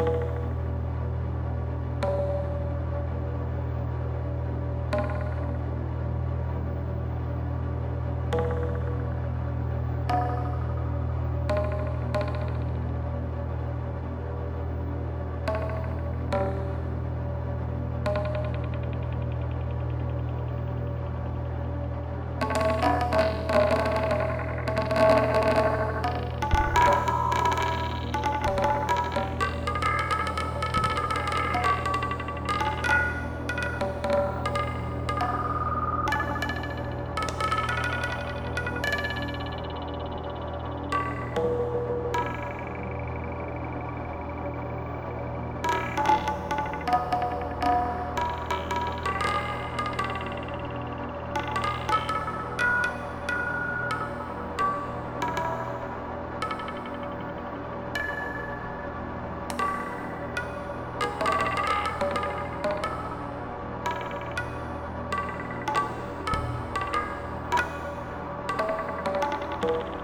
you. you.